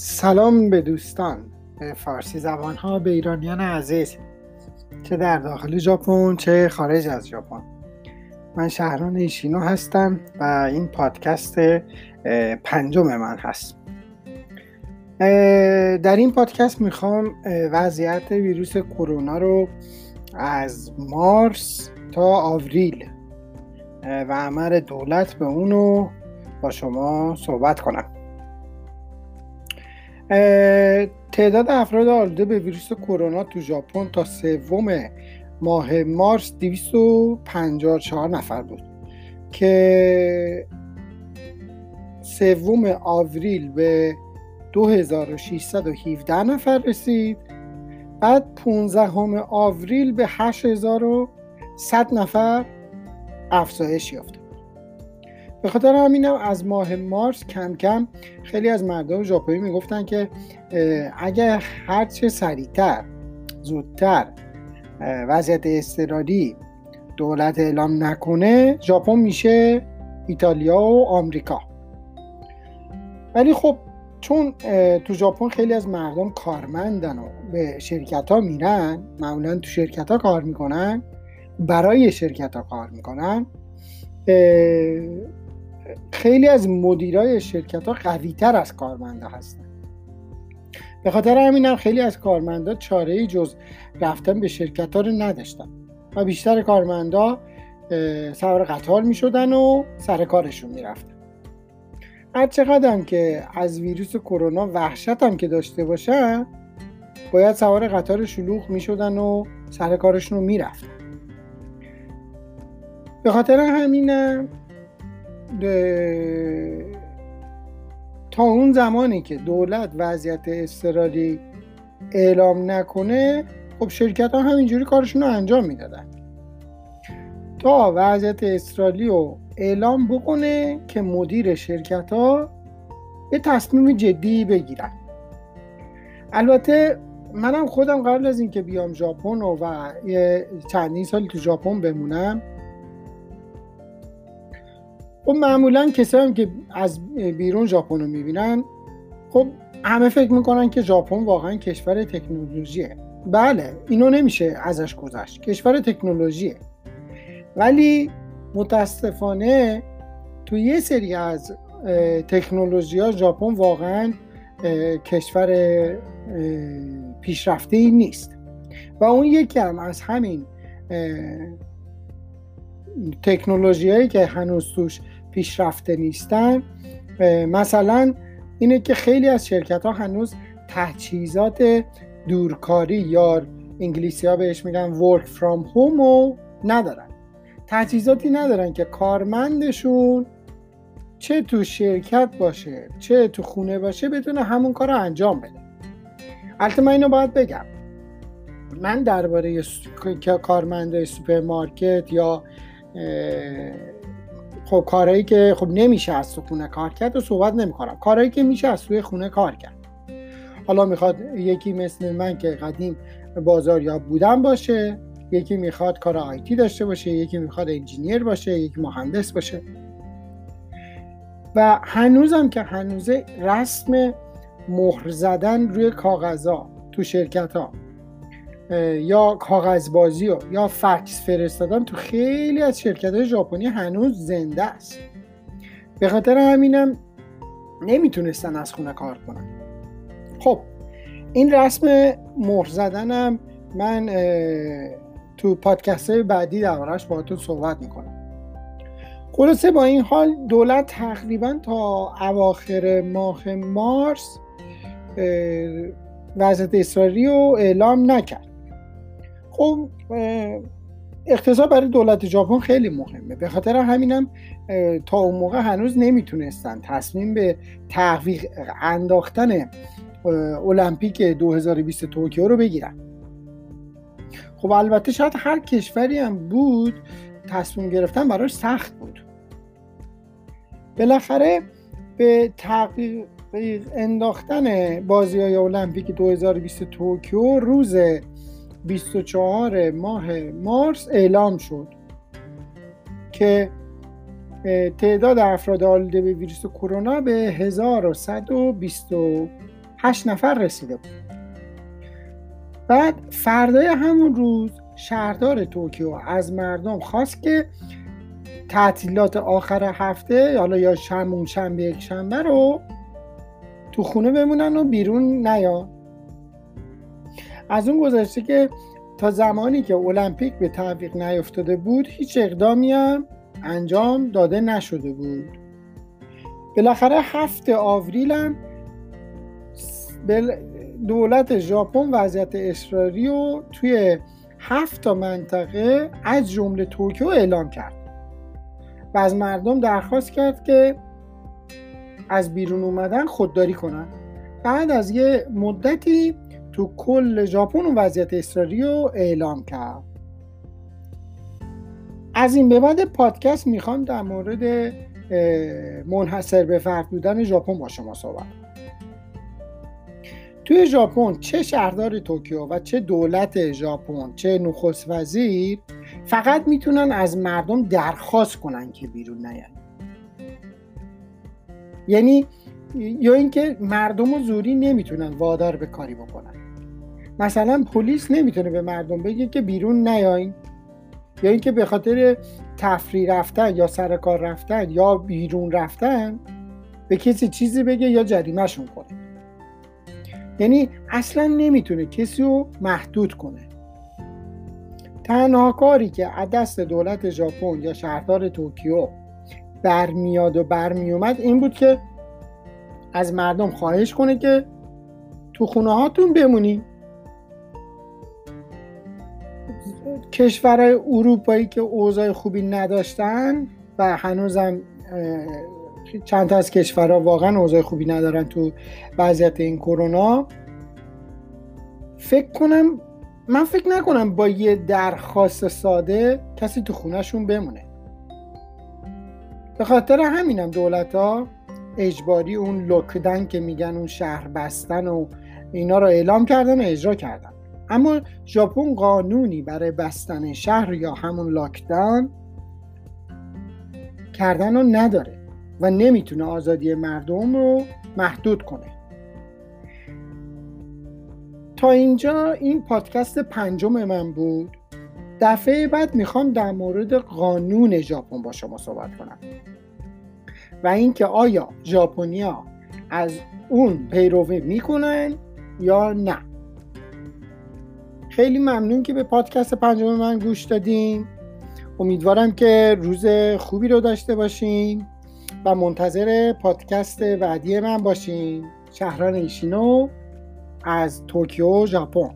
سلام به دوستان. به فارسی زبان ها به ایرانیان عزیز. چه در داخل ژاپن چه خارج از ژاپن. من شهران ایشینو هستم و این پادکست پنجم من هست. در این پادکست می‌خوام وضعیت ویروس کرونا رو از مارس تا آوریل و عمل دولت به اونو با شما صحبت کنم. تعداد افراد آلوده به ویروس کرونا تو ژاپن تا سوم ماه مارس 254 نفر بود که سوم آوریل به 2617 نفر رسید. بعد 15 آوریل به 8100 نفر افزایش یافت. به خاطر همینم از ماه مارس کم کم خیلی از مردم ژاپنی می‌گفتن که اگر هرچه سریعتر زودتر وضعیت اضطراری دولت اعلام نکنه ژاپن میشه ایتالیا و آمریکا. ولی خب چون تو ژاپن خیلی از مردم کارمندن و به شرکت ها میرن معمولا تو شرکت ها کار می‌کنن برای شرکت ها کار می‌کنن خیلی از مدیرای شرکت ها قوی تر از کارمنده هستن. به خاطر همین خیلی از کارمندا چاره ای جز رفتن به شرکت ها رو نداشتن و بیشتر کارمندا سوار قطار می شدن و سر کارشون می رفتن هر چقدر که از ویروس کرونا وحشت هم که داشته باشن باید سوار قطار شلوغ می شدن و سر کارشون رو می رفتن به خاطر همینم تا اون زمانی که دولت وضعیت اضطراری اعلام نکنه خب شرکت ها همینجوری کارشون رو انجام می‌دادن. تا وضعیت اضطراری رو اعلام بکنه که مدیر شرکت ها یه تصمیم جدی بگیرن. البته منم خودم قبل از اینکه بیام ژاپن و, و چندین سال تو ژاپن بمونم خب معمولا کسایی که از بیرون ژاپن رو می‌بینن خب همه فکر می‌کنن که ژاپن واقعا کشور تکنولوژیه. بله اینو نمیشه ازش گذشت. کشور تکنولوژیه. ولی متاسفانه تو یه سری از تکنولوژی ها ژاپن واقعا کشور پیشرفته ای نیست. و اون یکی هم از همین تکنولوژی هایی که هنوز توش پیشرفته نیستن. مثلا اینه که خیلی از شرکت ها هنوز تجهیزات دورکاری یا انگلیسی ها بهش میگن work from home رو ندارن. تجهیزاتی ندارن که کارمندشون چه تو شرکت باشه چه تو خونه باشه بتونه همون کار رو انجام بده. البته من اینو باید بگم. من درباره کارمند سوپرمارکت یا خب کارهایی که خب نمیشه از تو خونه کار کرد و صحبت نمی‌کنم. کارهایی که میشه از توی خونه کار کرد. حالا می‌خواد یکی مثل من که قدیم بازاریاب بودن باشه یکی می‌خواد کار آیتی داشته باشه یکی می‌خواد انجینیر باشه یکی مهندس باشه. و هنوزم که هنوزه رسم مهر زدن روی کاغذها تو شرکت ها یا کاغذبازی و یا فکس فرستادن تو خیلی از شرکت های ژاپنی هنوز زنده است. به خاطر همینم نمی‌تونستن از خونه کار کنن. خب این رسم مهر زدنم من تو پادکست های بعدی دربارهش باهاتون صحبت می‌کنم. خلاصه با این حال دولت تقریبا تا اواخر ماه مارس وضعیت اصراری رو اعلام نکرد. خب اقتصاد برای دولت ژاپن خیلی مهمه. به خاطر همینم تا اون موقع هنوز نمی‌تونستن تصمیم به تحویق انداختن المپیک 2020 توکیو رو بگیرن. خب البته شاید هر کشوری هم بود تصمیم گرفتن براش سخت بود. بالاخره به تحقیق انداختن بازی های المپیک 2020 توکیو روز 24 ماه مارس اعلام شد که تعداد افراد آلوده به ویروس کرونا به 1122 هشت نفر رسیده بود. بعد فردای همون روز شهردار توکیو از مردم خواست که تعطیلات آخر هفته حالا یا شمون شنبه یک شنبه رو تو خونه بمونن و بیرون نیان. از اون گذشته که تا زمانی که المپیک به تعویق نیفتاده بود هیچ اقدامی هم انجام داده نشده بود. بالاخره هفته آوریل هم دولت ژاپن وضعیت اصراری رو توی هفت تا منطقه از جمله توکیو اعلام کرد و از مردم درخواست کرد که از بیرون اومدن خودداری کنن. بعد از یه مدتی تو کل ژاپن و وضعیت اصراری رو اعلام کرد. از این به بعد پادکست می‌خوام در مورد منحصر به فرد بودن ژاپن با شما صحبت توی ژاپن چه شهردار توکیو و چه دولت ژاپن چه نخست وزیر فقط می‌تونن از مردم درخواست کنن که بیرون نیان. یعنی یا اینکه مردم و زوری نمی‌تونن وادار به کاری بکنن. مثلا پلیس نمی‌تونه به مردم بگه که بیرون نیاین. یا اینکه به خاطر تفریح رفتن یا سر کار رفتن یا بیرون رفتن به کسی چیزی بگه یا جریمهشون کنه. یعنی اصلا نمی‌تونه کسی رو محدود کنه. تنها کاری که از دست دولت ژاپن یا شهردار توکیو برمیاد و برمیومد این بود که از مردم خواهش کنه که تو خونه هاتون بمونی. کشورهای اروپایی که اوضاع خوبی نداشتن و هنوزم چند تا از کشورها واقعا اوضاع خوبی ندارن تو وضعیت این کرونا. فکر کنم من فکر نکنم با یه درخواست ساده کسی تو خونهشون بمونه. به خاطر همینم دولت ها اجباری اون لوکدن که میگن اون شهر بستن و اینا رو اعلام کردن و اجرا کردن. اما ژاپن قانونی برای بستن شهر یا همون لاکدان کردن رو نداره و نمی‌تونه آزادی مردم رو محدود کنه. تا اینجا این پادکست پنجم من بود. دفعه بعد می‌خوام در مورد قانون ژاپن با شما صحبت کنم. و اینکه آیا ژاپنیا از اون پیروی می‌کنن یا نه. خیلی ممنون که به پادکست پنجم من گوش دادیم امیدوارم که روز خوبی رو داشته باشین و منتظر پادکست بعدی من باشین. شهران ایشینو از توکیو ژاپن.